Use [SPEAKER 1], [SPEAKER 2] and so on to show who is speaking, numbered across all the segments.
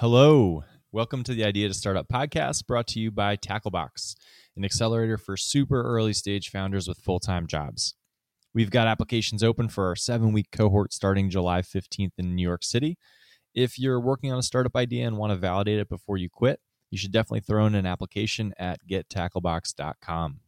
[SPEAKER 1] Hello. Welcome to the Idea to Startup podcast brought to you by Tacklebox, an accelerator for super early stage founders with full time jobs. We've got applications open for our seven week cohort starting July 15th in New York City. If you're working on a startup idea and want to validate it before you quit, you should definitely throw in an application at gettacklebox.com.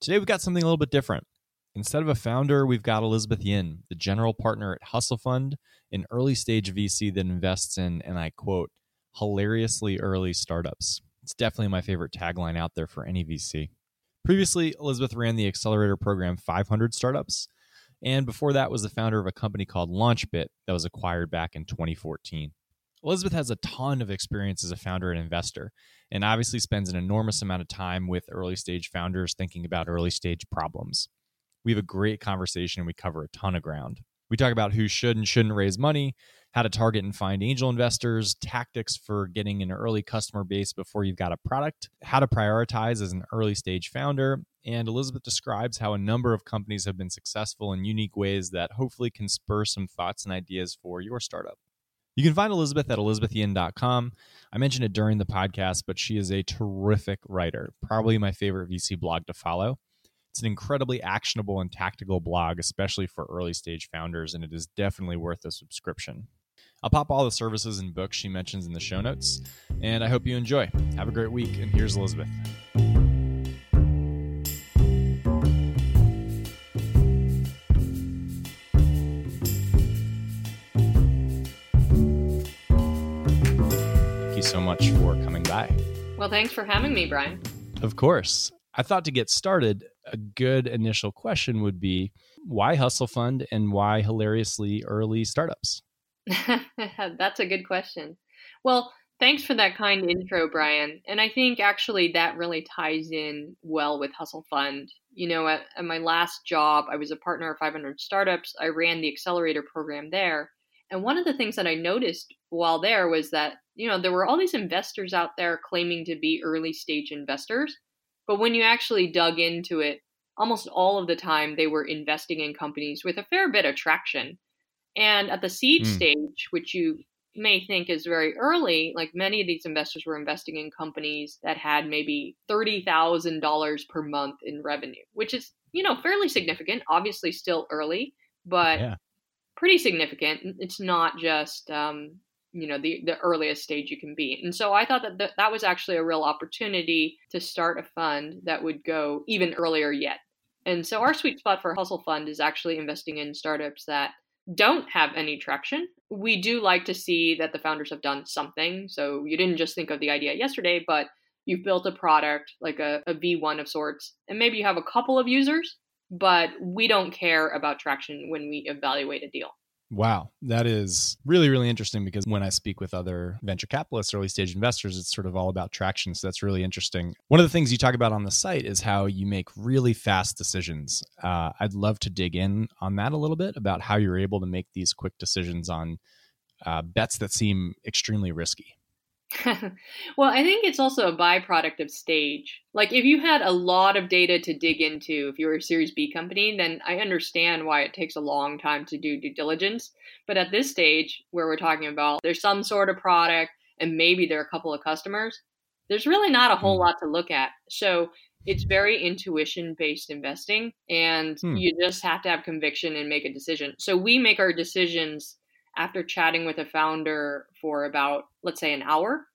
[SPEAKER 1] Today, we've got something a little bit different. Instead of a founder, we've got Elizabeth Yin, the general partner at Hustle Fund, an early stage VC that invests in, and I quote, hilariously early startups. It's definitely my favorite tagline out there for any VC. Previously, Elizabeth ran the accelerator program 500 Startups, and before that was the founder of a company called LaunchBit that was acquired back in 2014. Elizabeth has a ton of experience as a founder and investor, and obviously spends an enormous amount of time with early stage founders thinking about early stage problems. We have a great conversation and we cover a ton of ground. We talk about who should and shouldn't raise money, how to target and find angel investors, tactics for getting an early customer base before you've got a product, how to prioritize as an early stage founder. And Elizabeth describes how a number of companies have been successful in unique ways that hopefully can spur some thoughts and ideas for your startup. You can find Elizabeth at elizabethyin.com. I mentioned it during the podcast, but she is a terrific writer, probably my favorite VC blog to follow. It's an incredibly actionable and tactical blog, especially for early stage founders, and it is definitely worth a subscription. I'll pop all the services and books she mentions in the show notes, and I hope you enjoy. Have a great week, and here's Elizabeth. Thank you so much for coming by.
[SPEAKER 2] Well, thanks for having me, Brian.
[SPEAKER 1] Of course. I thought to get started, a good initial question would be why Hustle Fund and why hilariously early startups?
[SPEAKER 2] That's a good question. Well, thanks for that kind intro, Brian. And I think actually that really ties in well with Hustle Fund. You know, at, at my last job, I was a partner of 500 startups. I ran the accelerator program there. And one of the things that I noticed while there was that, you know, there were all these investors out there claiming to be early stage investors. But when you actually dug into it, almost all of the time they were investing in companies with a fair bit of traction. And at the seed mm. stage, which you may think is very early, like many of these investors were investing in companies that had maybe $30,000 per month in revenue, which is, you know, fairly significant, obviously still early, but yeah. pretty significant. It's not just, um, you know, the, the earliest stage you can be. And so I thought that th- that was actually a real opportunity to start a fund that would go even earlier yet. And so our sweet spot for Hustle Fund is actually investing in startups that don't have any traction. We do like to see that the founders have done something. So you didn't just think of the idea yesterday, but you've built a product like a a V1 of sorts, and maybe you have a couple of users, but we don't care about traction when we evaluate a deal.
[SPEAKER 1] Wow, that is really, really interesting because when I speak with other venture capitalists, early stage investors, it's sort of all about traction. So that's really interesting. One of the things you talk about on the site is how you make really fast decisions. Uh, I'd love to dig in on that a little bit about how you're able to make these quick decisions on uh, bets that seem extremely risky.
[SPEAKER 2] well, I think it's also a byproduct of stage. Like, if you had a lot of data to dig into, if you were a Series B company, then I understand why it takes a long time to do due diligence. But at this stage, where we're talking about there's some sort of product and maybe there are a couple of customers, there's really not a whole hmm. lot to look at. So, it's very intuition based investing, and hmm. you just have to have conviction and make a decision. So, we make our decisions after chatting with a founder for about, let's say, an hour.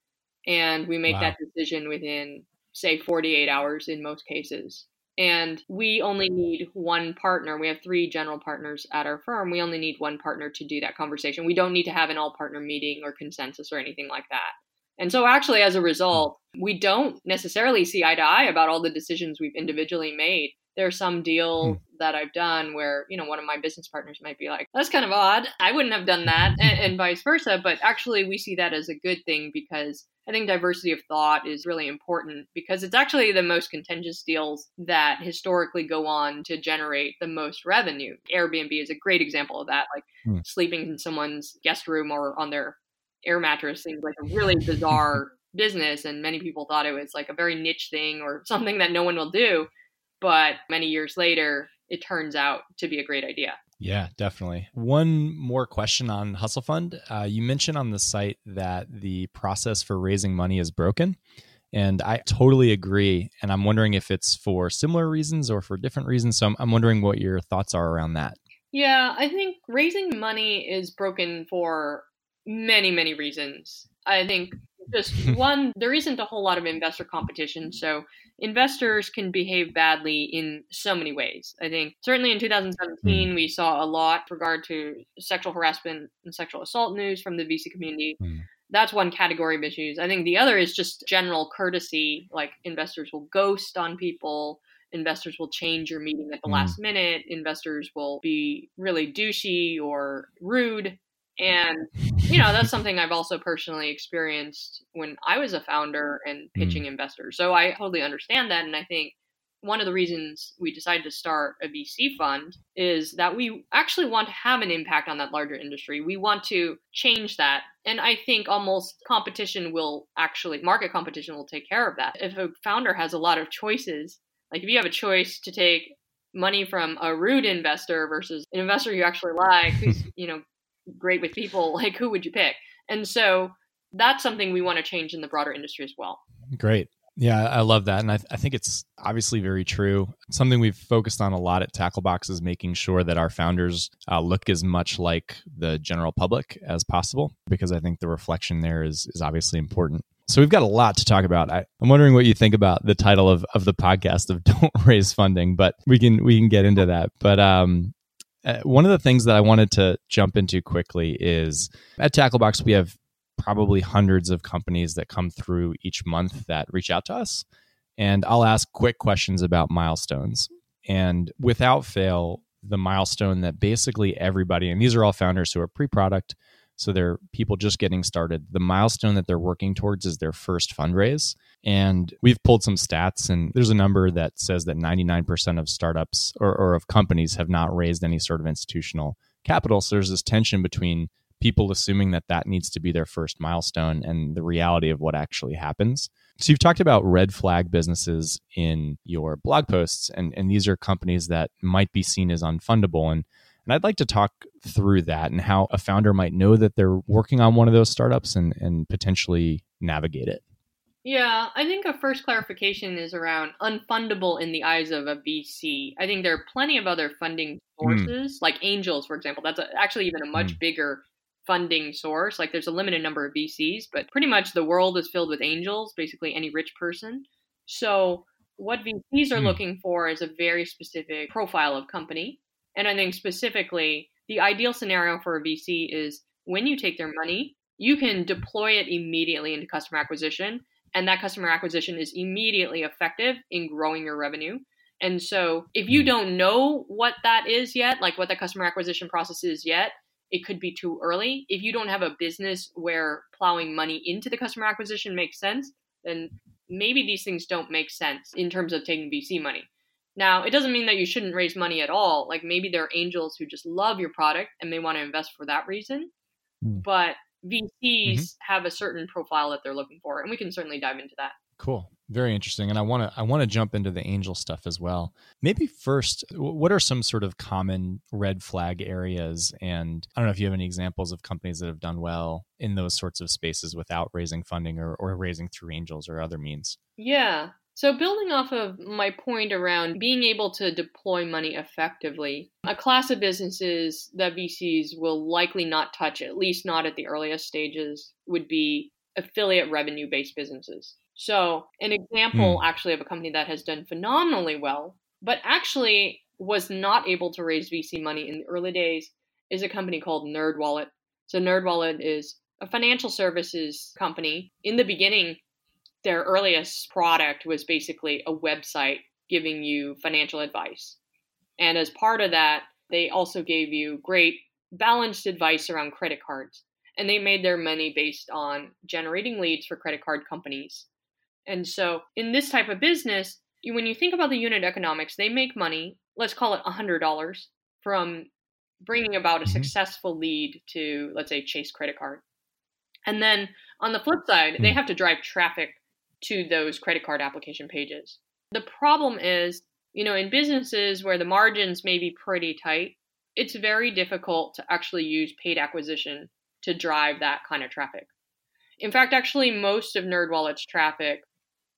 [SPEAKER 2] And we make wow. that decision within, say, 48 hours in most cases. And we only need one partner. We have three general partners at our firm. We only need one partner to do that conversation. We don't need to have an all partner meeting or consensus or anything like that. And so, actually, as a result, we don't necessarily see eye to eye about all the decisions we've individually made there's some deal hmm. that I've done where, you know, one of my business partners might be like, that's kind of odd. I wouldn't have done that, and, and, vice versa. But actually, we see that as a good thing because I think diversity of thought is really important because it's actually the most contentious deals that historically go on to generate the most revenue. Airbnb is a great example of that. Like hmm. sleeping in someone's guest room or on their air mattress seems like a really bizarre business. And many people thought it was like a very niche thing or something that no one will do but many years later, it turns out to be a great idea.
[SPEAKER 1] Yeah, definitely. One more question on Hustle Fund. Uh, you mentioned on the site that the process for raising money is broken. And I totally agree. And I'm wondering if it's for similar reasons or for different reasons. So I'm, I'm wondering what your thoughts are around that.
[SPEAKER 2] Yeah, I think raising money is broken for many, many reasons. I think just one, there isn't a whole lot of investor competition. So investors can behave badly in so many ways. I think certainly in 2017, mm. we saw a lot regard to sexual harassment and sexual assault news from the VC community. Mm. That's one category of issues. I think the other is just general courtesy, like investors will ghost on people. Investors will change your meeting at the mm. last minute. Investors will be really douchey or rude and, you know, that's something I've also personally experienced when I was a founder and pitching mm. investors. So I totally understand that. And I think one of the reasons we decided to start a VC fund is that we actually want to have an impact on that larger industry. We want to change that. And I think almost competition will actually, market competition will take care of that. If a founder has a lot of choices, like if you have a choice to take money from a rude investor versus an investor you actually like who's you know great with people, like who would you pick? And so that's something we want to change in the broader industry as well.
[SPEAKER 1] Great. Yeah, I love that. And I, th- I, think it's obviously very true. Something we've focused on a lot at Tacklebox is making sure that our founders uh, look as much like the general public as possible, because I think the reflection there is, is obviously important. So we've got a lot to talk about. I, am wondering what you think about the title of, of the podcast of "Don't Raise Funding," but we can we can get into that. But um, uh, one of the things that I wanted to jump into quickly is at Tacklebox, we have probably hundreds of companies that come through each month that reach out to us. And I'll ask quick questions about milestones. And without fail, the milestone that basically everybody, and these are all founders who are pre product, so they're people just getting started. The milestone that they're working towards is their first fundraise. And we've pulled some stats, and there's a number that says that 99% of startups or, or of companies have not raised any sort of institutional capital. So there's this tension between people assuming that that needs to be their first milestone and the reality of what actually happens. So you've talked about red flag businesses in your blog posts, and, and these are companies that might be seen as unfundable. And and I'd like to talk through that and how a founder might know that they're working on one of those startups and, and potentially navigate it.
[SPEAKER 2] Yeah, I think a first clarification is around unfundable in the eyes of a VC. I think there are plenty of other funding hmm. sources, mm. like angels, for example. That's a, actually even a much mm. bigger funding source. Like there's a limited number of VCs, but pretty much the world is filled with angels, basically any rich person. So what VCs are mm. looking for is a very specific profile of company. And I think specifically, the ideal scenario for a VC is when you take their money, you can deploy it immediately into customer acquisition, and that customer acquisition is immediately effective in growing your revenue. And so, if you hmm. don't know what that is yet, like what the customer acquisition process is yet, it could be too early. If you don't have a business where plowing money into the customer acquisition makes sense, then maybe these things don't make sense in terms of taking VC money. Now, it doesn't mean that you shouldn't raise money at all. Like maybe there are angels who just love your product and they want to invest for that reason. Mm. But VCs mm-hmm. have a certain profile that they're looking for, and we can certainly dive into that.
[SPEAKER 1] Cool. Very interesting. And I want to I want to jump into the angel stuff as well. Maybe first, what are some sort of common red flag areas and I don't know if you have any examples of companies that have done well in those sorts of spaces without raising funding or, or raising through angels or other means.
[SPEAKER 2] Yeah. So, building off of my point around being able to deploy money effectively, a class of businesses that VCs will likely not touch, at least not at the earliest stages, would be affiliate revenue based businesses. So, an example mm. actually of a company that has done phenomenally well, but actually was not able to raise VC money in the early days is a company called NerdWallet. So, NerdWallet is a financial services company. In the beginning, their earliest product was basically a website giving you financial advice. And as part of that, they also gave you great balanced advice around credit cards. And they made their money based on generating leads for credit card companies. And so, in this type of business, when you think about the unit economics, they make money, let's call it $100 from bringing about a mm-hmm. successful lead to, let's say, Chase credit card. And then on the flip side, they mm. have to drive traffic to those credit card application pages. The problem is, you know, in businesses where the margins may be pretty tight, it's very difficult to actually use paid acquisition to drive that kind of traffic. In fact, actually, most of NerdWallet's traffic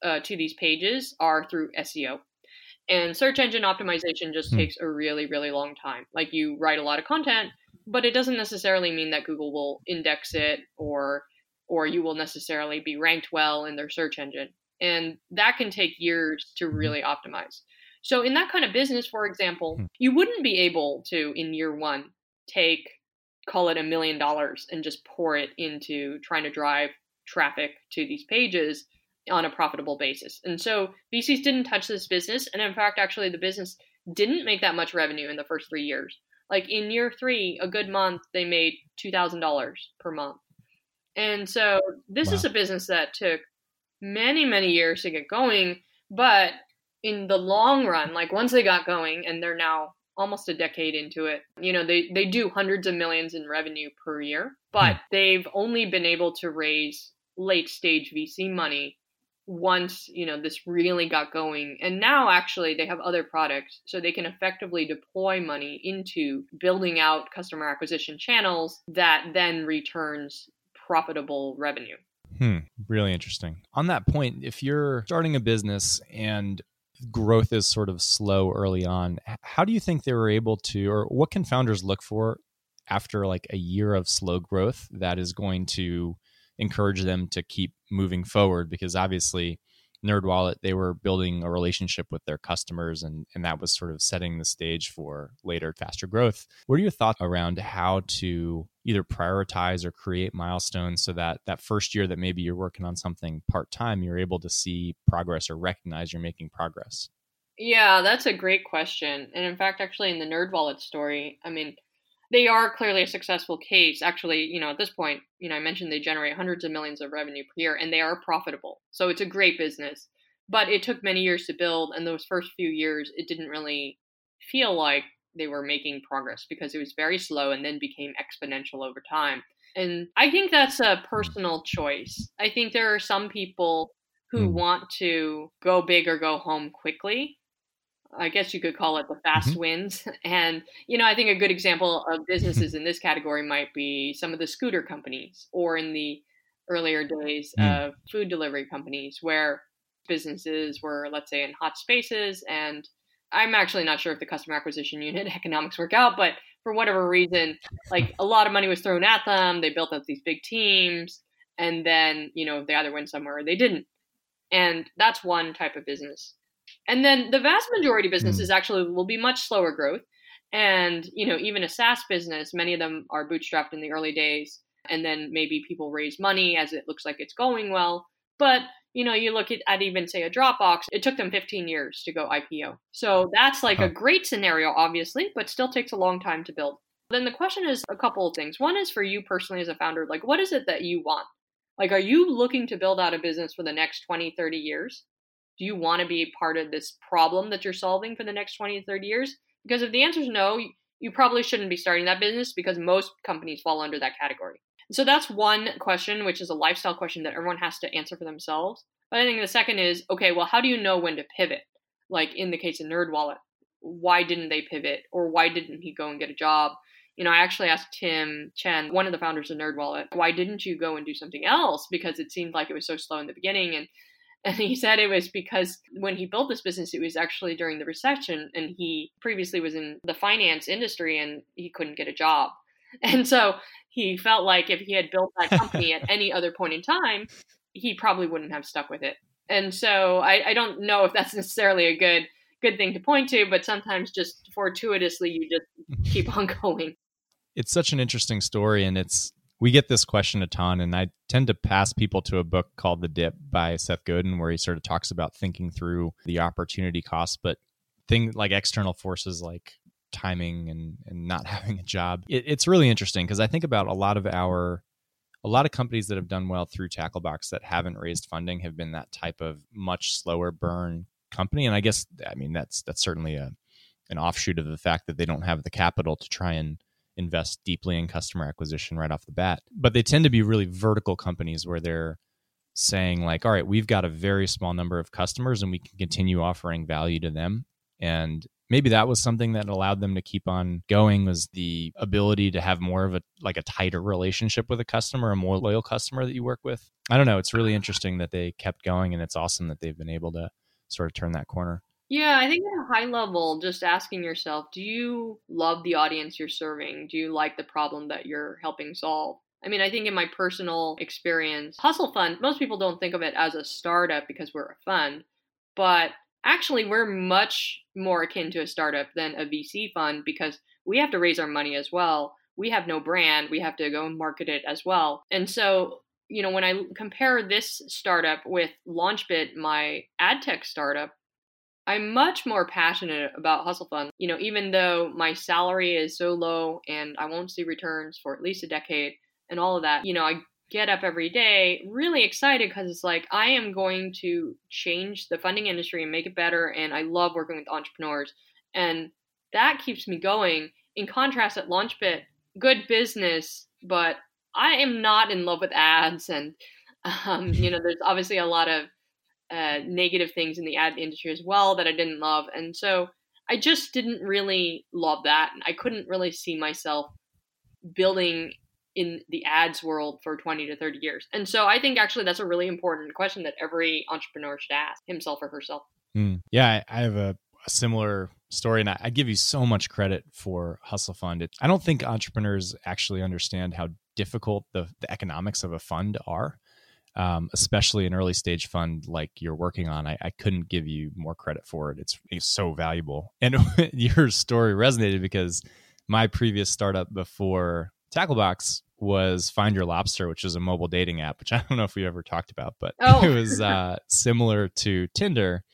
[SPEAKER 2] uh, to these pages are through SEO. And search engine optimization just hmm. takes a really, really long time. Like you write a lot of content, but it doesn't necessarily mean that Google will index it or or you will necessarily be ranked well in their search engine. And that can take years to mm-hmm. really optimize. So in that kind of business, for example, hmm. you wouldn't be able to in year 1 take call it a million dollars and just pour it into trying to drive traffic to these pages on a profitable basis. And so VCs didn't touch this business. And in fact, actually, the business didn't make that much revenue in the first three years. Like in year three, a good month, they made $2,000 per month. And so this wow. is a business that took many, many years to get going. But in the long run, like once they got going and they're now almost a decade into it, you know, they, they do hundreds of millions in revenue per year, but hmm. they've only been able to raise late stage VC money once you know this really got going and now actually they have other products so they can effectively deploy money into building out customer acquisition channels that then returns profitable revenue.
[SPEAKER 1] Hmm really interesting. On that point if you're starting a business and growth is sort of slow early on how do you think they were able to or what can founders look for after like a year of slow growth that is going to encourage them to keep moving forward? Because obviously NerdWallet they were building a relationship with their customers and and that was sort of setting the stage for later faster growth. What are your thoughts around how to either prioritize or create milestones so that that first year that maybe you're working on something part-time you're able to see progress or recognize you're making progress?
[SPEAKER 2] Yeah, that's a great question. And in fact actually in the NerdWallet story, I mean they are clearly a successful case. Actually, you know, at this point, you know, I mentioned they generate hundreds of millions of revenue per year and they are profitable. So it's a great business. But it took many years to build and those first few years it didn't really feel like they were making progress because it was very slow and then became exponential over time. And I think that's a personal choice. I think there are some people who mm. want to go big or go home quickly. I guess you could call it the fast mm-hmm. wins. And, you know, I think a good example of businesses in this category might be some of the scooter companies or in the earlier days mm. of food delivery companies where businesses were, let's say, in hot spaces. And I'm actually not sure if the customer acquisition unit economics work out, but for whatever reason, like a lot of money was thrown at them. They built up these big teams. And then, you know, they either went somewhere or they didn't. And that's one type of business. And then the vast majority of businesses mm. actually will be much slower growth. And, you know, even a SaaS business, many of them are bootstrapped in the early days. And then maybe people raise money as it looks like it's going well. But, you know, you look at, at even say a Dropbox, it took them 15 years to go IPO. So that's like huh. a great scenario, obviously, but still takes a long time to build. Then the question is a couple of things. One is for you personally as a founder, like what is it that you want? Like, are you looking to build out a business for the next 20, 30 years? Do you want to be part of this problem that you're solving for the next 20 to 30 years? Because if the answer is no, you, probably shouldn't be starting that business because most companies fall under that category. So that's one question, which is a lifestyle question that everyone has to answer for themselves. But I think the second is okay, well, how do you know when to pivot? Like in the case of NerdWallet, why didn't they pivot or why didn't he go and get a job? You know, I actually asked Tim Chen, one of the founders of NerdWallet, why didn't you go and do something else? Because it seemed like it was so slow in the beginning. And and he said it was because when he built this business, it was actually during the recession, and he previously was in the finance industry and he couldn't get a job. And so he felt like if he had built that company at any other point in time, he probably wouldn't have stuck with it. And so I, I don't know if that's necessarily a good good thing to point to, but sometimes just fortuitously you just keep on going.
[SPEAKER 1] It's such an interesting story, and it's we get this question a ton, and I tend to pass people to a book called The Dip by Seth Godin, where he sort of talks about thinking through the opportunity cost, but things like external forces like timing and, and not having a job. It, it's really interesting because I think about a lot of our a lot of companies that have done well through Tacklebox that haven't raised funding have been that type of much slower burn company. And I guess I mean that's that's certainly a an offshoot of the fact that they don't have the capital to try and invest deeply in customer acquisition right off the bat. But they tend to be really vertical companies where they're saying like, all right, we've got a very small number of customers and we can continue offering value to them And maybe that was something that allowed them to keep on going was the ability to have more of a like a tighter relationship with a customer, a more loyal customer that you work with. I don't know. It's really interesting that they kept going and it's awesome that they've been able to sort of turn that corner.
[SPEAKER 2] Yeah, I think at a high level, just asking yourself, do you love the audience you're serving? Do you like the problem that you're helping solve? I mean, I think in my personal experience, Hustle Fund, most people don't think of it as a startup because we're a fund, but actually we're much more akin to a startup than a VC fund because we have to raise our money as well. We have no brand, we have to go and market it as well. And so, you know, when I compare this startup with Launchbit, my ad tech startup, I'm much more passionate about Hustle Fund. You know, even though my salary is so low and I won't see returns for at least a decade and all of that, you know, I get up every day really excited because it's like I am going to change the funding industry and make it better. And I love working with entrepreneurs. And that keeps me going. In contrast, at Launchbit, good business, but I am not in love with ads. And, um, you know, there's obviously a lot of uh, negative things in the ad industry as well that I didn't love. And so I just didn't really love that. I couldn't really see myself building in the ads world for 20 to 30 years. And so I think actually that's a really important question that every entrepreneur should ask himself or herself.
[SPEAKER 1] Mm. Yeah, I, have a, a, similar story, and I, I, give you so much credit for Hustle Fund. It, I don't think entrepreneurs actually understand how difficult the, the economics of a fund are. Um, especially an early stage fund like you're working on, I, I couldn't give you more credit for it. It's, it's so valuable. And your story resonated because my previous startup before Tacklebox was Find Your Lobster, which is a mobile dating app, which I don't know if we ever talked about, but oh. it was uh, similar to Tinder,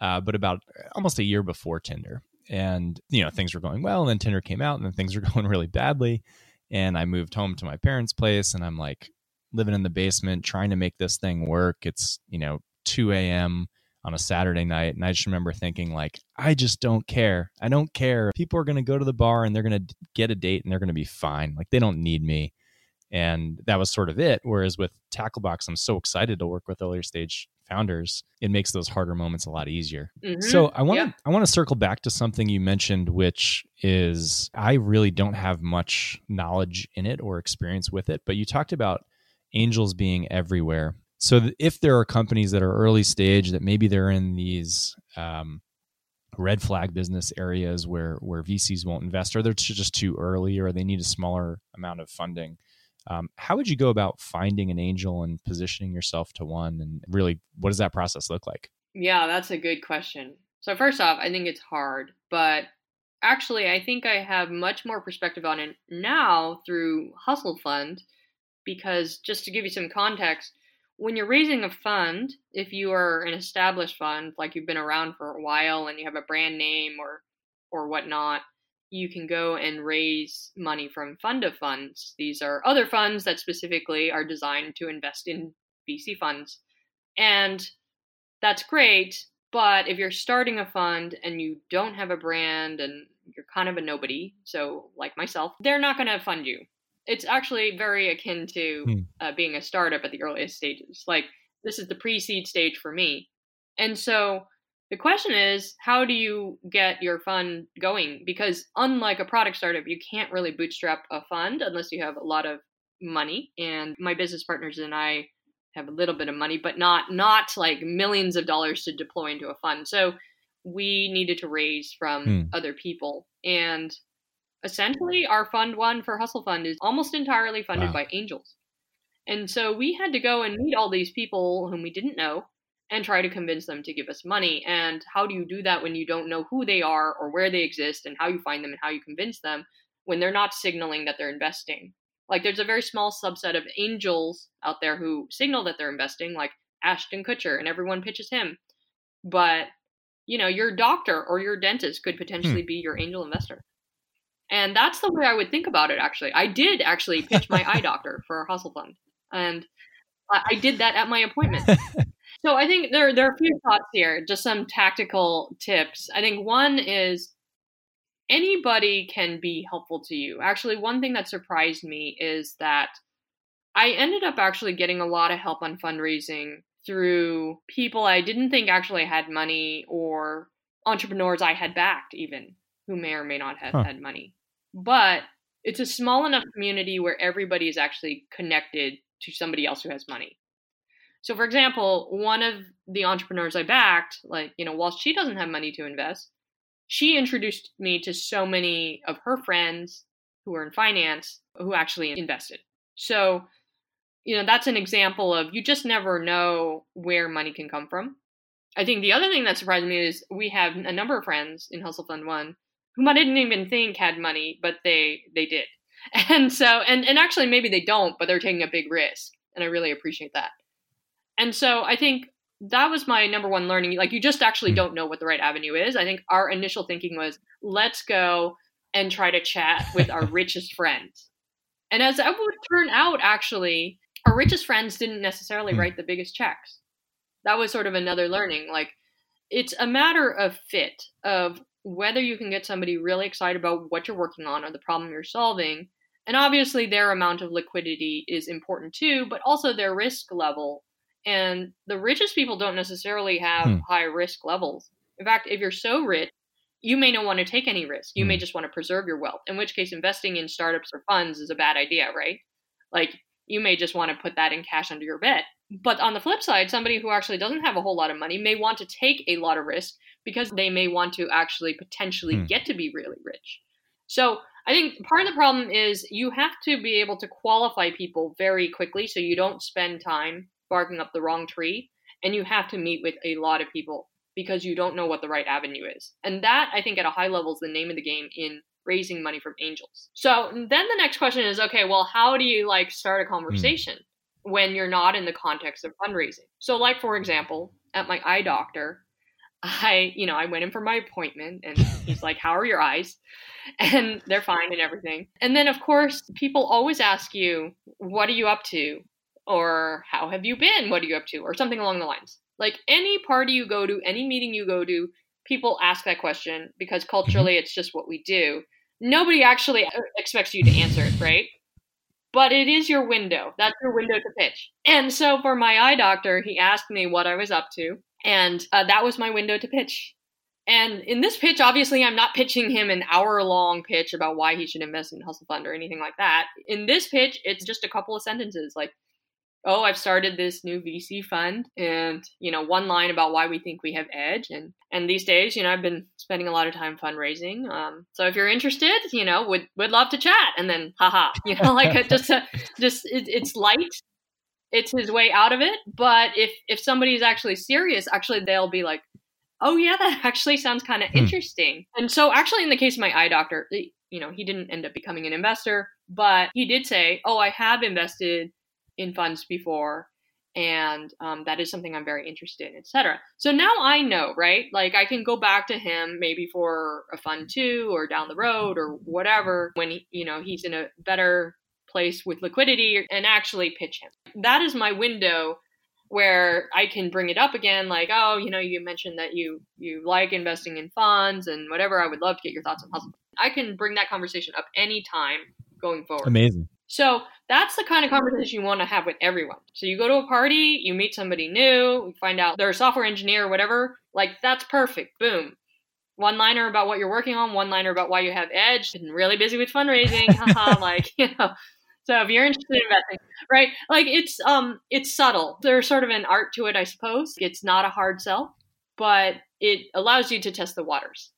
[SPEAKER 1] uh, but about almost a year before Tinder. And you know things were going well, and then Tinder came out, and then things were going really badly. And I moved home to my parents' place, and I'm like living in the basement trying to make this thing work. It's you know 2 a.m on a Saturday night. And I just remember thinking, like, I just don't care. I don't care. People are going to go to the bar and they're going to get a date and they're going to be fine. Like, they don't need me. And that was sort of it. Whereas with Tacklebox, I'm so excited to work with earlier stage founders. It makes those harder moments a lot easier. Mm-hmm. So I want to yeah. I want to circle back to something you mentioned, which is I really don't have much knowledge in it or experience with it. But you talked about angels being everywhere so if there are companies that are early stage that maybe they're in these um, red flag business areas where where VCs won't invest, or they're just too early, or they need a smaller amount of funding. Um, how would you go about finding an angel and positioning yourself to one? And really, what does that process look like?
[SPEAKER 2] Yeah, that's a good question. So first off, I think it's hard, but actually, I think I have much more perspective on it now through Hustle Fund, because just to give you some context when you're raising a fund, if you are an established fund, like you've been around for a while and you have a brand name or or whatnot, you can go and raise money from fund of funds. These are other funds that specifically are designed to invest in VC funds. And that's great, but if you're starting a fund and you don't have a brand and you're kind of a nobody, so like myself, they're not going to fund you it's actually very akin to hmm. uh, being a startup at the earliest stages. Like this is the pre-seed stage for me, and so the question is, how do you get your fund going? Because unlike a product startup, you can't really bootstrap a fund unless you have a lot of money. And my business partners and I have a little bit of money, but not not like millions of dollars to deploy into a fund. So we needed to raise from hmm. other people, and essentially our fund one for hustle fund is almost entirely funded wow. by angels. And so we had to go and meet all these people whom we didn't know and try to convince them to give us money. And how do you do that when you don't know who they are or where they exist and how you find them and how you convince them when they're not signaling that they're investing? Like there's a very small subset of angels out there who signal that they're investing like ashton kutcher and everyone pitches him. But you know your doctor or your dentist could potentially hmm. be your angel investor and that's the way I would think about it, actually. I did actually pitch my eye doctor for a Hustle Fund. And I did that at my appointment. so I think there, there are a few thoughts here, just some tactical tips. I think one is anybody can be helpful to you. Actually, one thing that surprised me is that I ended up actually getting a lot of help on fundraising through people I didn't think actually had money or entrepreneurs I had backed, even who may or may not have huh. had money. But it's a small enough community where everybody is actually connected to somebody else who has money. So, for example, one of the entrepreneurs I backed, like, you know, while she doesn't have money to invest, she introduced me to so many of her friends who are in finance who actually invested. So, you know, that's an example of you just never know where money can come from. I think the other thing that surprised me is we have a number of friends in Hustle Fund One whom I didn't even think had money, but they they did. And so and and actually maybe they don't, but they're taking a big risk, and I really appreciate that. And so I think that was my number one learning. Like you just actually hmm. don't know what the right avenue is. I think our initial thinking was let's go and try to chat with our richest friends. And as it would turn out, actually, our richest friends didn't necessarily hmm. write the biggest checks. That was sort of another learning. Like it's a matter of fit of whether you can get somebody really excited about what you're working on or the problem you're solving. And obviously, their amount of liquidity is important too, but also their risk level. And the richest people don't necessarily have hmm. high risk levels. In fact, if you're so rich, you may not want to take any risk. You hmm. may just want to preserve your wealth, in which case, investing in startups or funds is a bad idea, right? Like, you may just want to put that in cash under your bed. But on the flip side, somebody who actually doesn't have a whole lot of money may want to take a lot of risk because they may want to actually potentially hmm. get to be really rich. So I think part of the problem is you have to be able to qualify people very quickly so you don't spend time barking up the wrong tree. And you have to meet with a lot of people because you don't know what the right avenue is. And that, I think, at a high level is the name of the game in raising money from angels. So then the next question is okay, well, how do you like start a hmm. conversation mm. When you're not in the context of fundraising? So, like, for example, at my eye doctor, I, you know, I went in for my appointment and he's like, How are your eyes? And they're fine and everything. And then, of course, people always ask you, What are you up to? Or how have you been? What are you up to? Or something along the lines. Like any party you go to, any meeting you go to, people ask that question because culturally it's just what we do. Nobody actually uh, expects you to answer it, right? But it is your window. That's your window to pitch. And so for my eye doctor, he asked me what I was up to. And uh, that was my window to pitch. And in this pitch, obviously, I'm not pitching him an hour long pitch about why he should invest in Hustle Fund or anything like that. In this pitch, it's just a couple of sentences like, oh, I've started this new VC fund and, you know, one line about why we think we have edge. And, and these days, you know, I've been spending a lot of time fundraising. Um, so if you're interested, you know, would, would love to chat. And then, haha, you know, like just, uh, just, it, it's light it's his way out of it. But if if somebody's actually serious, actually they'll be like, "Oh yeah, that actually sounds kind of hmm. interesting." And so, actually, in the case of my eye doctor, you know, he didn't end up becoming an investor, but he did say, "Oh, I have invested in funds before." and um, that is something i'm very interested in etc so now i know right like i can go back to him maybe for a fund too or down the road or whatever when he, you know he's in a better place with liquidity and actually pitch him. That is my window where I can bring it up again, like, oh, you know, you mentioned that you you like investing in funds and whatever. I would love to get your thoughts on hustle. I can bring that conversation up anytime going forward.
[SPEAKER 1] Amazing.
[SPEAKER 2] So that's the kind of conversation you want to have with everyone. So you go to a party, you meet somebody new, you find out they're a software engineer or whatever. Like that's perfect. Boom. One liner about what you're working on, one liner about why you have edge. Been really busy with fundraising. Haha, like, you know, so if you're interested in investing, right? Like it's um it's subtle. There's sort of an art to it, I suppose. It's not a hard sell, but it allows you to test the waters.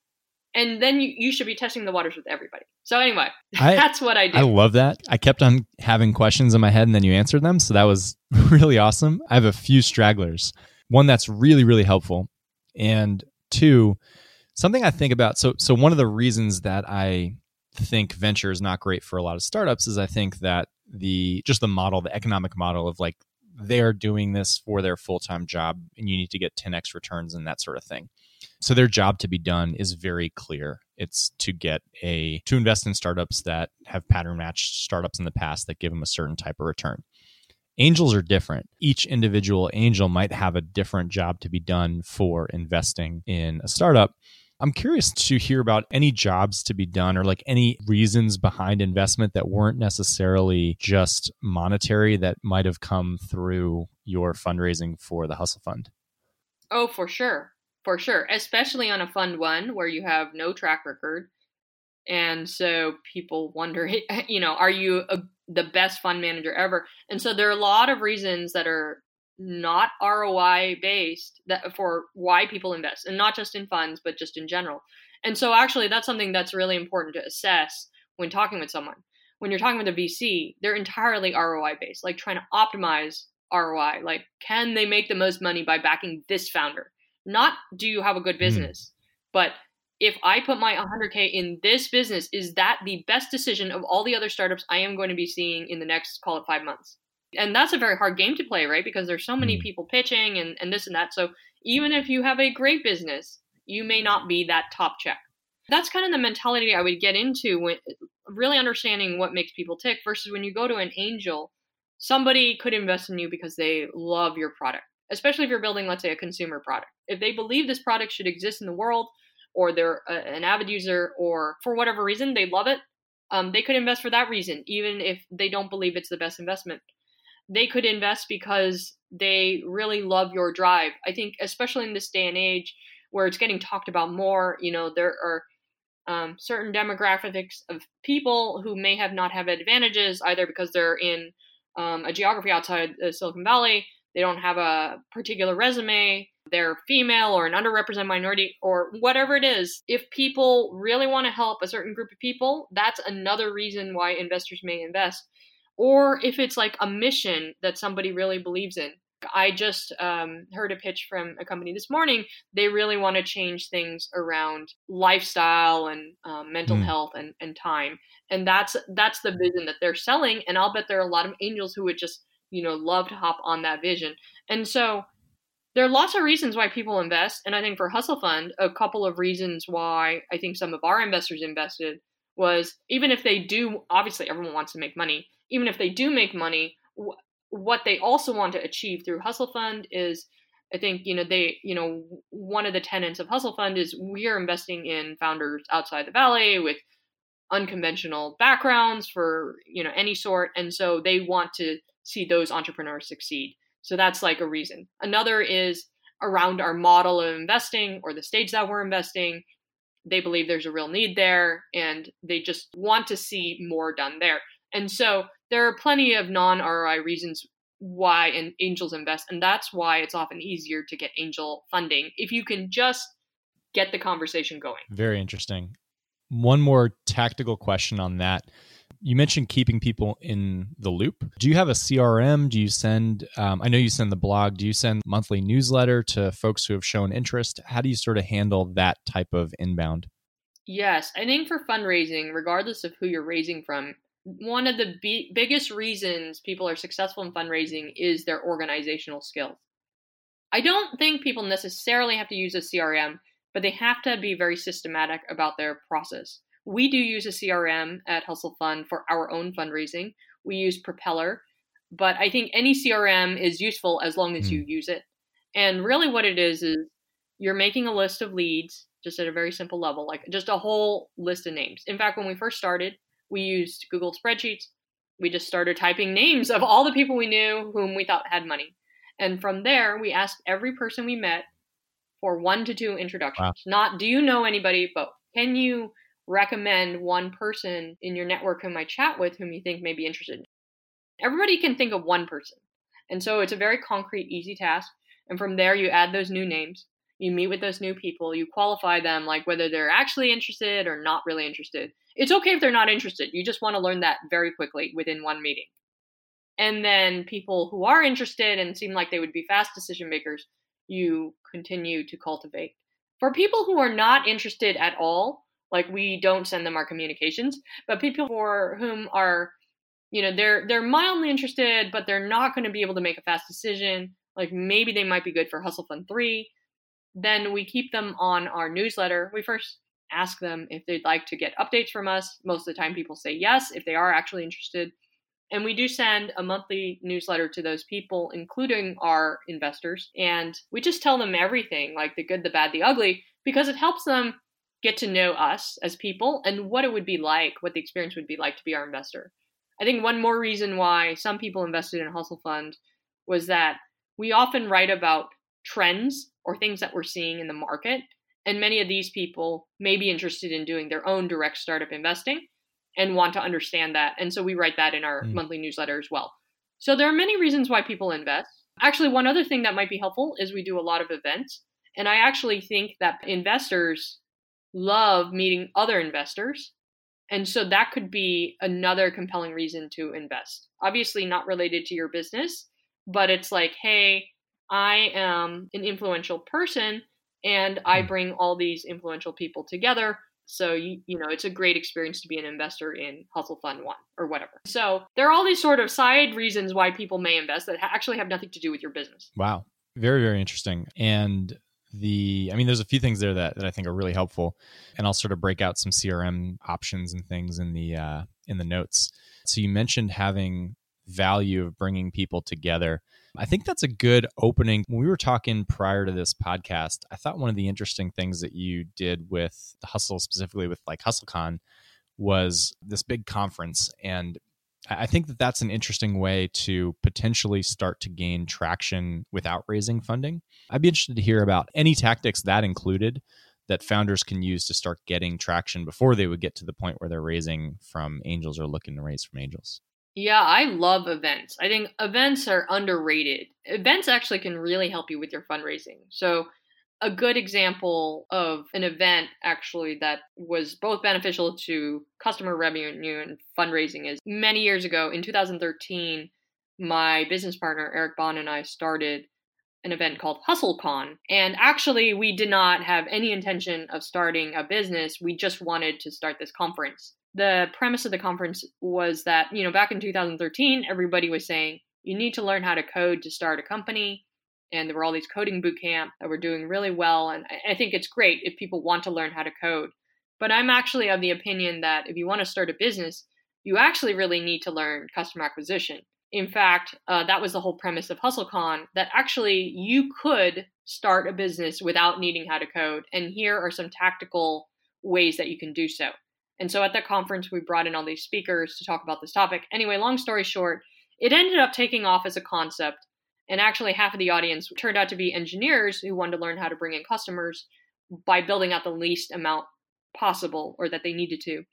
[SPEAKER 2] And then you, you should be testing the waters with everybody. So anyway, I, that's what I do.
[SPEAKER 1] I love that. I kept on having questions in my head and then you answered them. So that was really awesome. I have a few stragglers. One that's really, really helpful. And two, something I think about. So so one of the reasons that I think venture is not great for a lot of startups is I think that the just the model, the economic model of like they're doing this for their full-time job and you need to get 10x returns and that sort of thing. So their job to be done is very clear. It's to get a to invest in startups that have pattern matched startups in the past that give them a certain type of return. Angels are different. Each individual angel might have a different job to be done for investing in a startup. I'm curious to hear about any jobs to be done or like any reasons behind investment that weren't necessarily just monetary that might have come through your fundraising for the Hustle Fund.
[SPEAKER 2] Oh, for sure. For sure, especially on a fund one where you have no track record. And so people wonder, eh, you know, are you a, the best fund manager ever? And so there are a lot of reasons that are not ROI based that uh, for why people invest, and not just in funds, but just in general. And so actually, that's something that's really important to assess when talking with someone. When you're talking with a VC, they're entirely ROI based, like trying to optimize ROI. Like, can they make the most money by backing this founder? Not do you have a good hmm. business, mm. but if I put my 100K in this business, is that the best decision of all the other startups I am going to be seeing in the next, call it five months? And that's a very hard game to play, right? Because there's so many mm. people pitching and, and this and that. So even if you have a great business, you may not be that top check. That's kind of the mentality I would get into when really understanding what makes people tick versus when you go to an angel, somebody could invest in you because they love your product, especially if you're building, let's say, a consumer product. If they believe this product should exist in the world, or they're a, an avid user, or for whatever reason they love it, um, they could invest for that reason, even if they don't believe it's the best investment. They could invest because they really love your drive. I think, especially in this day and age where it's getting talked about more, you know, there are um, certain demographics of people who may have not have advantages either because they're in um, a geography outside Silicon Valley, they don't have a particular resume, they're female or an underrepresented minority or whatever it is. If people really want to help a certain group of people, that's another reason why investors may invest. Or if it's like a mission that somebody really believes in. I just um, heard a pitch from a company this morning. They really want to change things around lifestyle and um, mental mm. health and, and time, and that's that's the vision that they're selling. And I'll bet there are a lot of angels who would just you know love to hop on that vision. And so there are lots of reasons why people invest, and I think for Hustle Fund, a couple of reasons why I think some of our investors invested was even if they do, obviously everyone wants to make money. Even if they do make money, what they also want to achieve through Hustle Fund is I think you know they you know one of the tenets of Hustle Fund is we are investing in founders outside the valley with unconventional backgrounds for you know any sort and so they want to see those entrepreneurs succeed. So that's like a reason. Another is around our model of investing or the stage that we're investing. They believe there's a real need there and they just want to see more done there. And so there are plenty of non ROI reasons why an angels invest, and that's why it's often easier to get angel funding if you can just get the conversation going.
[SPEAKER 1] Very interesting. One more tactical question on that. You mentioned keeping people in the loop. Do you have a CRM? Do you send, um, I know you send the blog, do you send monthly newsletter to folks who have shown interest? How do you sort of handle that type of inbound?
[SPEAKER 2] Yes, I think for fundraising, regardless of who you're raising from, one of the b- biggest reasons people are successful in fundraising is their organizational skills. I don't think people necessarily have to use a CRM, but they have to be very systematic about their process. We do use a CRM at Hustle Fund for our own fundraising. We use Propeller, but I think any CRM is useful as long as mm. you hmm. use it. And really, what it is is you're making a list of leads just at a very simple level, like just a whole list of names. In fact, when we first started, we used Google spreadsheets. We just started typing names of all the people we knew whom we thought had money. And from there, we asked every person we met for one to two introductions. Wow. Not, do you know anybody, but can you recommend one person in your network whom I chat with whom you think may be interested? Everybody can think of one person. And so it's a very concrete, easy task. And from there, you add those new names. You meet with those new people. You qualify them, like whether they're actually interested or not really interested. It's okay if they're not interested. You just want to learn that very quickly within one meeting. And then people who are interested and seem like they would be fast decision makers, you continue to cultivate. For people who are not interested at all, like we don't send them our communications, but people for whom are you know they're they're mildly interested but they're not going to be able to make a fast decision like maybe they might be good for hustle fund 3 then we keep them on our newsletter we first ask them if they'd like to get updates from us. Most of the time, people say yes if they are actually interested. And we do send a monthly newsletter to those people, including our investors. And we just tell them everything like the good, the bad, the ugly, because it helps them get to know us as people and what it would be like, what the experience would be like to be our investor. I think one more reason why some people invested in Hustle Fund was that we often write about trends or things that we're seeing in the market. And many of these people may be interested in doing their own direct startup investing and want to understand that. And so we write that in our mm. monthly newsletter as well. So there are many reasons why people invest. Actually, one other thing that might be helpful is we do a lot of events. And I actually think that investors love meeting other investors. And so that could be another compelling reason to invest. Obviously, not related to your business, but it's like, hey, I am an influential person and I hmm. bring all these influential people together. So you you know it's a great experience to be an investor in Hustle Fund One or whatever. So there are all these sort of side reasons why people may invest that actually have nothing to do with your business.
[SPEAKER 1] Wow, very very interesting. And the i mean there's a few things there that, that i think are really helpful. And i'll sort of break out some crm options and things in the uh, in the notes. So you mentioned having value of bringing people together. I think that's a good opening. When we were talking prior to this podcast i thought one of the interesting things that you did with the hustle specifically with like hustlecon was this big conference. And I think that that's an interesting way to potentially start to gain traction without raising funding. I'd be interested to hear about any tactics that included that founders can use to start getting traction before they would get to the point where they're raising from angels or looking to raise from angels.
[SPEAKER 2] Yeah, I love events. I think events are underrated. Events actually can really help you with your fundraising. So, a good example of an event actually that was both beneficial to customer revenue and fundraising is many years ago in 2013 my business partner eric Bahn and i started an event called hustlecon and actually we did not have any intention of starting a business. We just wanted to start this conference. The premise of the conference was that you know back in 2013 everybody was saying you need to learn how to code to start a company and there were all these coding boot camp that were doing really well and I think it's great if people want to learn how to code. But i'm actually of the opinion that if you want to start a business you actually really need to learn customer acquisition. In fact uh, that was the whole premise of hustlecon that actually you could start a business without needing how to code and here are some tactical ways that you can do so. And so at that conference we brought in all these speakers to talk about this topic. Anyway long story short it ended up taking off as a concept and actually, half of the audience turned out to be engineers who wanted to learn how to bring in customers by building out the least amount possible or that they needed to.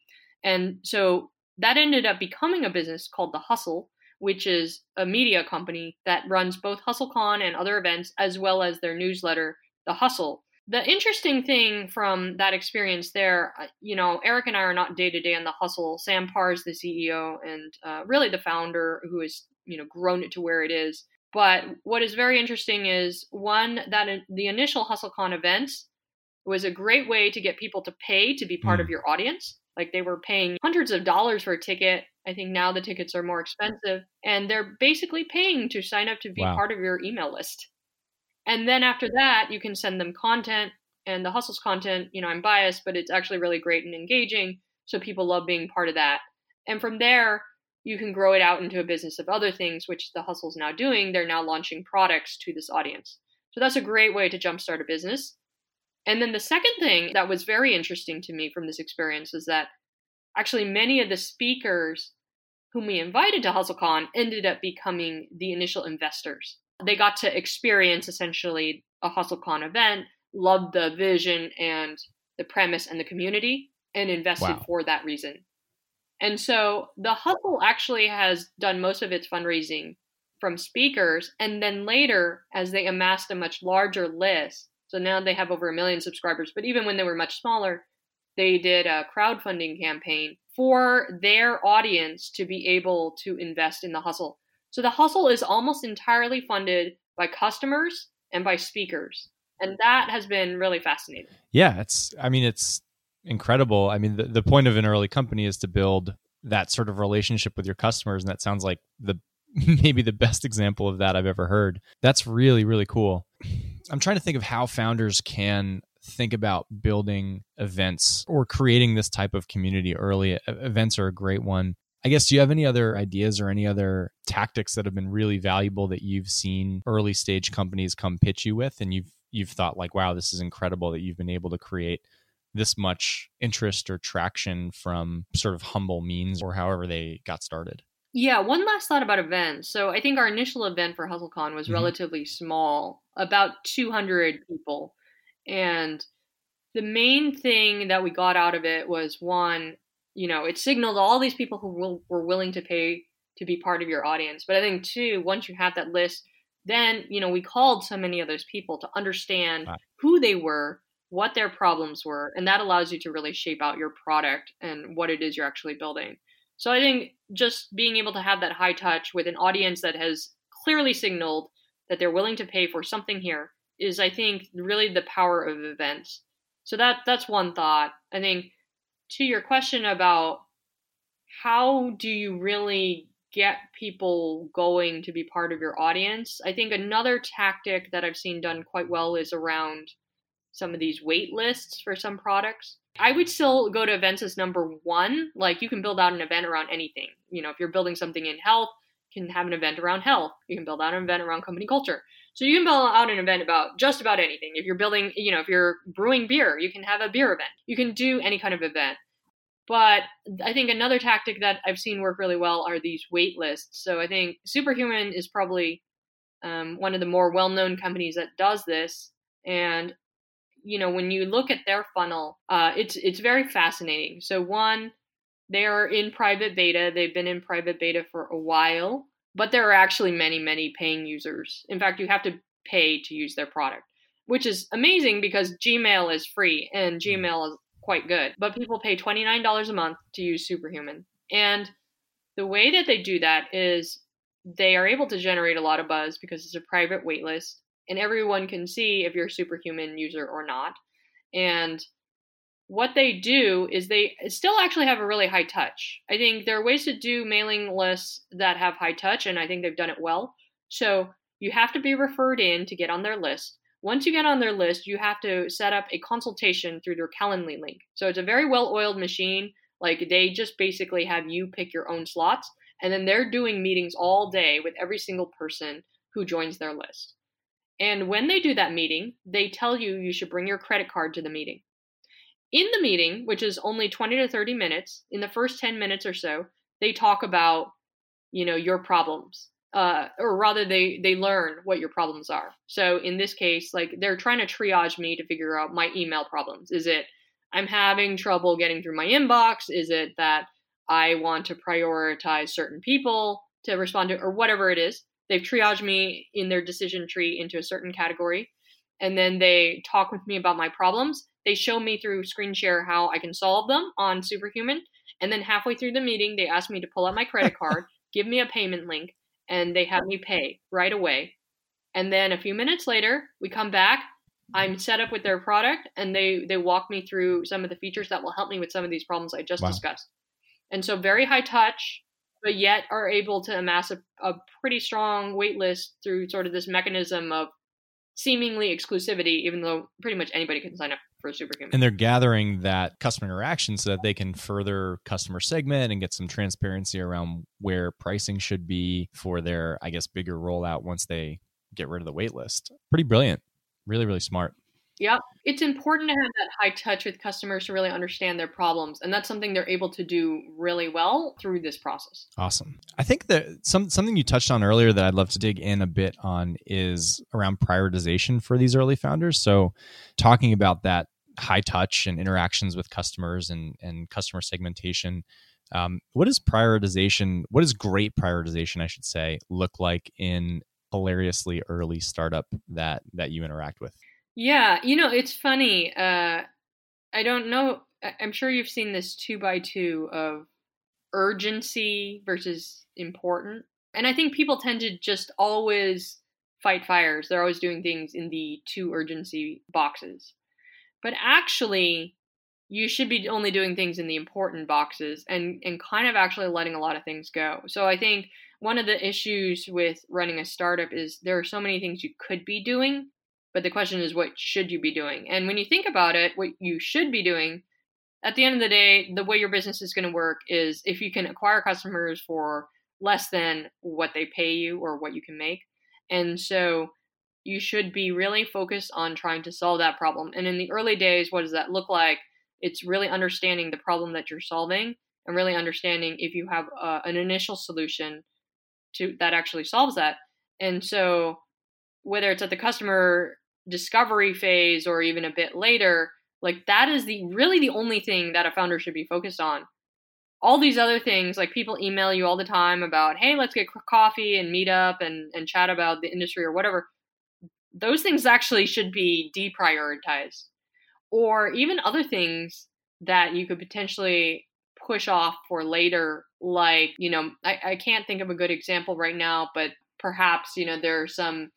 [SPEAKER 2] And so that ended up becoming a business called The Hustle, which is a media company that runs both HustleCon and other events, as well as their newsletter, The Hustle. The interesting thing from that experience there, you know, Eric and I are not day to day on the hustle. Sam Parr is the CEO and uh, really the founder who has, you know, grown it to where it is. But what is very interesting is one that the initial HustleCon events was a great way to get people to pay to be part mm. of your audience. Like they were paying hundreds of dollars for a ticket. I think now the tickets are more expensive, and they're basically paying to sign up to be wow. part of your email list. And then after that, you can send them content, and the Hustles content, you know, I'm biased, but it's actually really great and engaging. So people love being part of that. And from there, you can grow it out into a business of other things, which the hustle's now doing. They're now launching products to this audience. So that's a great way to jumpstart a business. And then the second thing that was very interesting to me from this experience is that actually many of the speakers whom we invited to HustleCon ended up becoming the initial investors. They got to experience essentially a HustleCon event, loved the vision and the premise and the community, and invested wow. for that reason. And so the hustle actually has done most of its fundraising from speakers. And then later, as they amassed a much larger list, so now they have over a million subscribers, but even when they were much smaller, they did a crowdfunding campaign for their audience to be able to invest in the hustle. So the hustle is almost entirely funded by customers and by speakers. And that has been really fascinating.
[SPEAKER 1] Yeah, it's I mean it's incredible. I mean, the, the point of an early company is to build that sort of relationship with your customers. And that sounds like the maybe the best example of that I've ever heard. That's really, really cool. I'm trying to think of how founders can think about building events or creating this type of community early. Events are a great one. I guess, do you have any other ideas or any other tactics that have been really valuable that you've seen early stage companies come pitch you with and you've you've thought like, wow, this is incredible that you've been able to create this much interest or traction from sort of humble means or however they got started?
[SPEAKER 2] Yeah, one last thought about events. So I think our initial event for HustleCon was mm-hmm. relatively small, about 200 people. And the main thing that we got out of it was one, you know, it signaled all these people who will, were willing to pay to be part of your audience. But I think two, once you have that list, then, you know, we called so many of those people to understand wow. who they were, what their problems were, and that allows you to really shape out your product and what it is you're actually building. So I think just being able to have that high touch with an audience that has clearly signaled that they're willing to pay for something here is I think really the power of events. So that that's one thought. I think to your question about how do you really get people going to be part of your audience, I think another tactic that I've seen done quite well is around some of these wait lists for some products. I would still go to events as number one. Like you can build out an event around anything. You know, if you're building something in health, you can have an event around health. You can build out an event around company culture. So you can build out an event about just about anything. If you're building, you know, if you're brewing beer, you can have a beer event. You can do any kind of event. But I think another tactic that I've seen work really well are these wait lists. So I think Superhuman is probably um, one of the more well-known companies that does this. And you know, when you look at their funnel, uh, it's it's very fascinating. So one, they are in private beta. They've been in private beta for a while, but there are actually many many paying users. In fact, you have to pay to use their product, which is amazing because Gmail is free and mm-hmm. Gmail is quite good. But people pay twenty nine dollars a month to use Superhuman, and the way that they do that is they are able to generate a lot of buzz because it's a private waitlist and everyone can see if you're a superhuman user or not. And what they do is they still actually have a really high touch. I think there are ways to do mailing lists that have high touch, and I think they've done it well. So you have to be referred in to get on their list. Once you get on their list, you have to set up a consultation through their Calendly link. So it's a very well oiled machine. Like they just basically have you pick your own slots, and then they're doing meetings all day with every single person who joins their list. And when they do that meeting, they tell you you should bring your credit card to the meeting. In the meeting, which is only 20 to 30 minutes, in the first 10 minutes or so, they talk about, you know, your problems. Uh, or rather they they learn what your problems are. So in this case, like they're trying to triage me to figure out my email problems. Is it I'm having trouble getting through my inbox? Is it that I want to prioritize certain people to respond to, or whatever it is? They've triaged me in their decision tree into a certain category, and then they talk with me about my problems. They show me through screen share how I can solve them on Superhuman, and then halfway through the meeting, they ask me to pull out my credit card, give me a payment link, and they have me pay right away. And then a few minutes later, we come back. I'm set up with their product, and they they walk me through some of the features that will help me with some of these problems I just wow. discussed. And so, very high touch, but yet are able to amass a, a pretty strong wait list through sort of this mechanism of seemingly exclusivity, even though pretty much anybody can sign up for a Superhuman.
[SPEAKER 1] And they're gathering that customer interaction so that they can further customer segment and get some transparency around where pricing should be for their, I guess, bigger rollout once they get rid of the wait list. Pretty brilliant. Really, really smart.
[SPEAKER 2] Yep. It's important to have that high touch with customers to really understand their problems. And that's something they're able to do really well through this process.
[SPEAKER 1] Awesome. I think that some something you touched on earlier that I'd love to dig in a bit on is around prioritization for these early founders. So talking about that high touch and interactions with customers and, and customer segmentation. Um, what is prioritization? What does great prioritization, I should say, look like in hilariously early startup that that you interact with?
[SPEAKER 2] Yeah, you know, it's funny. Uh, I don't know. I'm sure you've seen this two by two of urgency versus important. And I think people tend to just always fight fires. They're always doing things in the two urgency boxes. But actually, you should be only doing things in the important boxes and, and kind of actually letting a lot of things go. So I think one of the issues with running a startup is there are so many things you could be doing but the question is, what should you be doing? And when you think about it, what you should be doing, at the end of the day, the way your business is going to work is if you can acquire customers for less than what they pay you or what you can make. And so you should be really focused on trying to solve that problem. And in the early days, what does that look like? It's really understanding the problem that you're solving and really understanding if you have uh, an initial solution to that actually solves that. And so whether it's at the customer discovery phase or even a bit later, like that is the really the only thing that a founder should be focused on. All these other things, like people email you all the time about, hey, let's get coffee and meet up and, and chat about the industry or whatever. Those things actually should be deprioritized. Or even other things that you could potentially push off for later like you know I, I can't think of a good example right now but perhaps you know there are some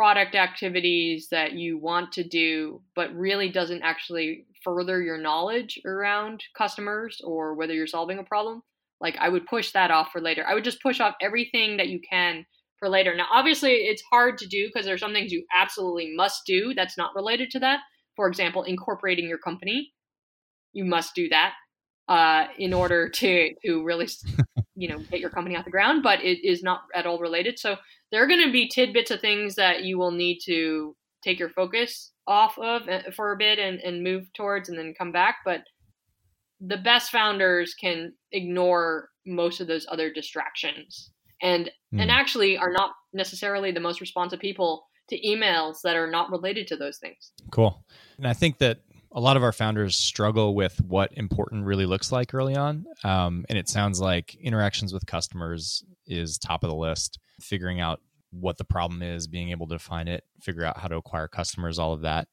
[SPEAKER 2] product activities that you want to do but really doesn't actually further your knowledge around customers or whether you're solving a problem like i would push that off for later. I would just push off everything that you can for later. Now obviously it's hard to do because there's some things you absolutely must do that's not related to that. For example incorporating your company you must do that uh, in order to to really you know get your company off the ground but it is not at all related. So there are going to be tidbits of things that you will need to take your focus off of uh, for a bit and, and move towards and then come back but the best founders can ignore most of those other distractions and mm. and actually are not necessarily the most responsive people to emails that are not related to those things.
[SPEAKER 1] Cool. And i think that a lot of our founders struggle with what important really looks like early on. Um, and it sounds like interactions with customers is top of the list, figuring out what the problem is, being able to define it, figure out how to acquire customers, all of that.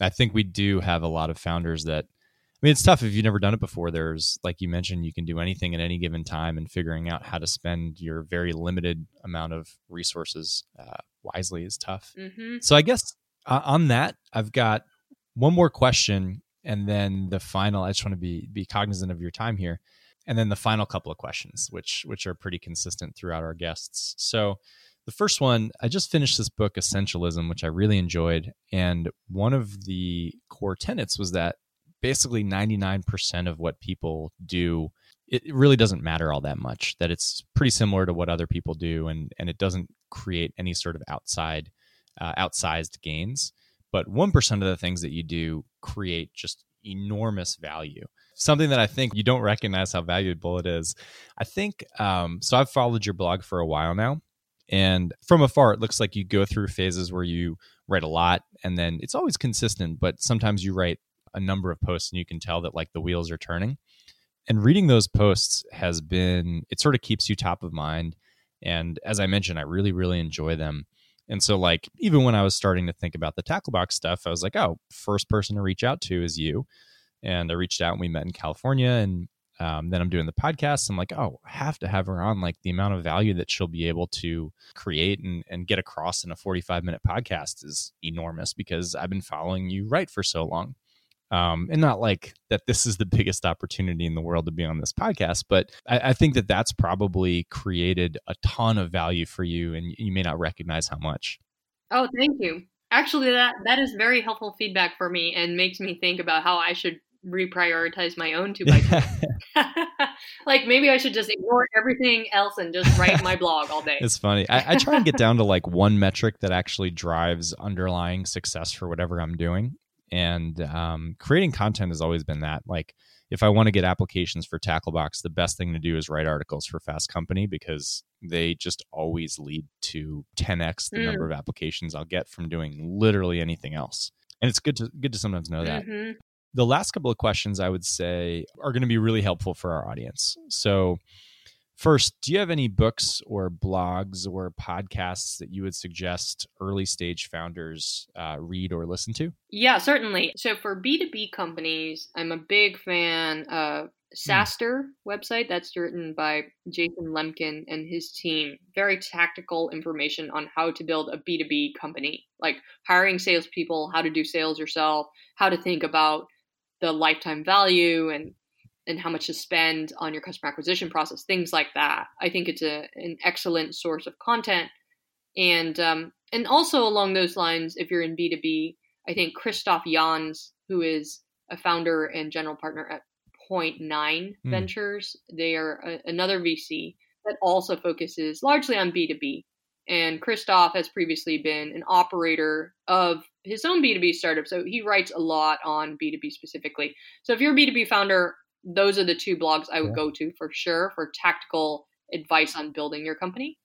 [SPEAKER 1] I think we do have a lot of founders that, I mean, it's tough if you've never done it before. There's, like you mentioned, you can do anything at any given time, and figuring out how to spend your very limited amount of resources uh, wisely is tough. Mm-hmm. So, I guess uh, on that, I've got one more question, and then the final. I just want to be be cognizant of your time here, and then the final couple of questions, which which are pretty consistent throughout our guests. So, the first one, I just finished this book, Essentialism, which I really enjoyed, and one of the core tenets was that basically 99% of what people do it really doesn't matter all that much that it's pretty similar to what other people do and and it doesn't create any sort of outside uh, outsized gains but 1% of the things that you do create just enormous value. Something that i think you don't recognize how valuable it is. I think um, so i've followed your blog for a while now and from afar it looks like you go through phases where you write a lot and then it's always consistent but sometimes you write a number of posts and you can tell that like the wheels are turning. And reading those posts has been it sort of keeps you top of mind and as i mentioned i really really enjoy them and so, like, even when I was starting to think about the tackle box stuff, I was like, oh, first person to reach out to is you. And I reached out and we met in California. And um, then I'm doing the podcast. I'm like, oh, I have to have her on. Like, the amount of value that she'll be able to create and, and get across in a 45 minute podcast is enormous because I've been following you right for so long. Um, and not like that this is the biggest opportunity in the world to be on this podcast, but I, I, think that that's probably created a ton of value for you, and you may not recognize how much.
[SPEAKER 2] Oh, thank you. Actually, that that is very helpful feedback for me, and makes me think about how I should reprioritize my own two by two. like maybe I should just ignore everything else and just write my blog all day.
[SPEAKER 1] It's funny. I, I try and get down to like one metric that actually drives underlying success for whatever I'm doing and um, creating content has always been that like if i want to get applications for tacklebox the best thing to do is write articles for fast company because they just always lead to 10x the mm. number of applications i'll get from doing literally anything else and it's good to good to sometimes know that mm-hmm. the last couple of questions i would say are going to be really helpful for our audience so First, do you have any books or blogs or podcasts that you would suggest early stage founders uh, read or listen to?
[SPEAKER 2] Yeah, certainly. So for B2B companies, I'm a big fan of SaaStr mm. website that's written by Jason Lemkin and his team. Very tactical information on how to build a B2B company, like hiring salespeople, how to do sales yourself, how to think about the lifetime value and and how much to spend on your customer acquisition process, things like that. I think it's a an excellent source of content, and um, and also along those lines, if you're in B two B, I think Christoph Janz, who is a founder and general partner at Point Nine mm. Ventures, they are a, another VC that also focuses largely on B two B. And Christoph has previously been an operator of his own B2B startup. So he writes a lot on B2B specifically. So if you're a B2B founder, those are the two blogs I would go to for sure for tactical advice on building your company.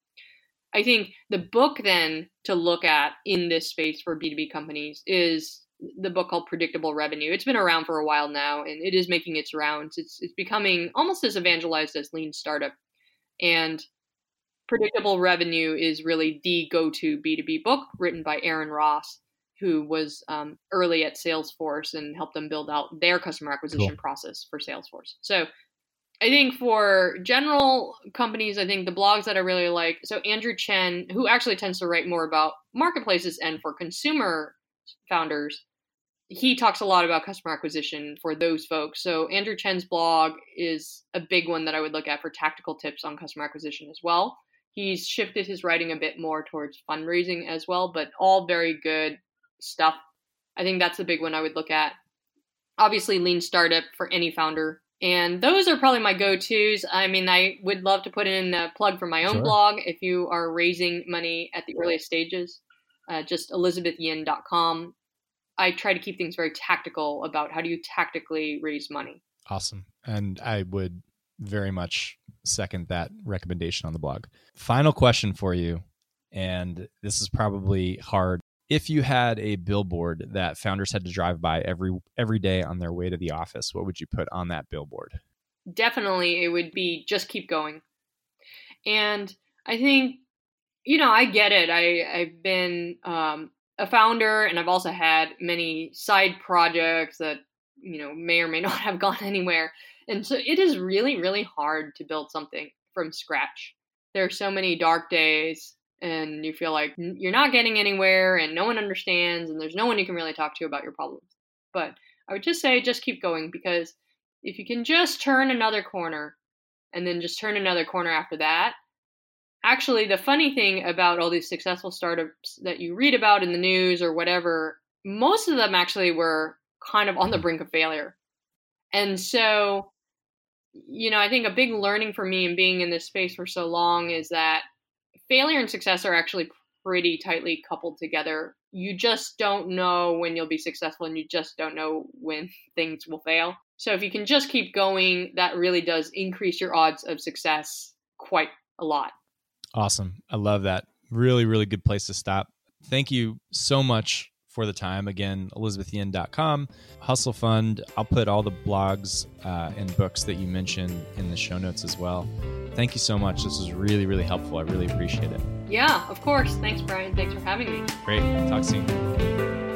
[SPEAKER 2] I think the book then to look at in this space for B2B companies is the book called Predictable Revenue. It's been around for a while now and it is making its rounds. It's it's becoming almost as evangelized as Lean Startup. And Predictable Revenue is really the go-to B2B book written by Aaron Ross, who was um, early at Salesforce and helped them build out their customer acquisition cool. process for Salesforce. So I think for general companies, I think the blogs that I really like. So Andrew Chen, who actually tends to write more about marketplaces and for consumer founders, he talks a lot about customer acquisition for those folks. So Andrew Chen's blog is a big one that I would look at for tactical tips on customer acquisition as well. He's shifted his writing a bit more towards fundraising as well, but all very good stuff. I think that's the big one I would look at. Obviously, lean startup for any founder. And those are probably my go tos. I mean, I would love to put in a plug for my own sure. blog if you are raising money at the earliest stages. Uh, just elizabethyin.com. I try to keep things very tactical about how do you tactically raise money.
[SPEAKER 1] Awesome. And I would very much second that recommendation on the blog. Final question for you, and this is probably hard. If you had a billboard that founders had to drive by every every day on their way to the office, what would you put on that billboard?
[SPEAKER 2] Definitely it would be just keep going. And I think you know, I get it. I I've been um, a founder and I've also had many side projects that you know may or may not have gone anywhere and so it is really, really hard to build something from scratch. There are so many dark days, and you feel like you're not getting anywhere, and no one understands, and there's no one you can really talk to about your problems. But I would just say, just keep going because if you can just turn another corner and then just turn another corner after that, actually, the funny thing about all these successful startups that you read about in the news or whatever, most of them actually were kind of on the mm-hmm. brink of failure. And so you know, I think a big learning for me in being in this space for so long is that failure and success are actually pretty tightly coupled together. You just don't know when you'll be successful and you just don't know when things will fail. So if you can just keep going, that really does increase your odds of success quite a lot.
[SPEAKER 1] Awesome. I love that. Really, really good place to stop. Thank you so much for the time. Again, elizabethyin.com, Hustle Fund. I'll put all the blogs uh, and books that you mentioned in the show notes as well. Thank you so much. This was really, really helpful. I really appreciate it.
[SPEAKER 2] Yeah, of course. Thanks, Brian. Thanks for having me.
[SPEAKER 1] Great. Talk soon.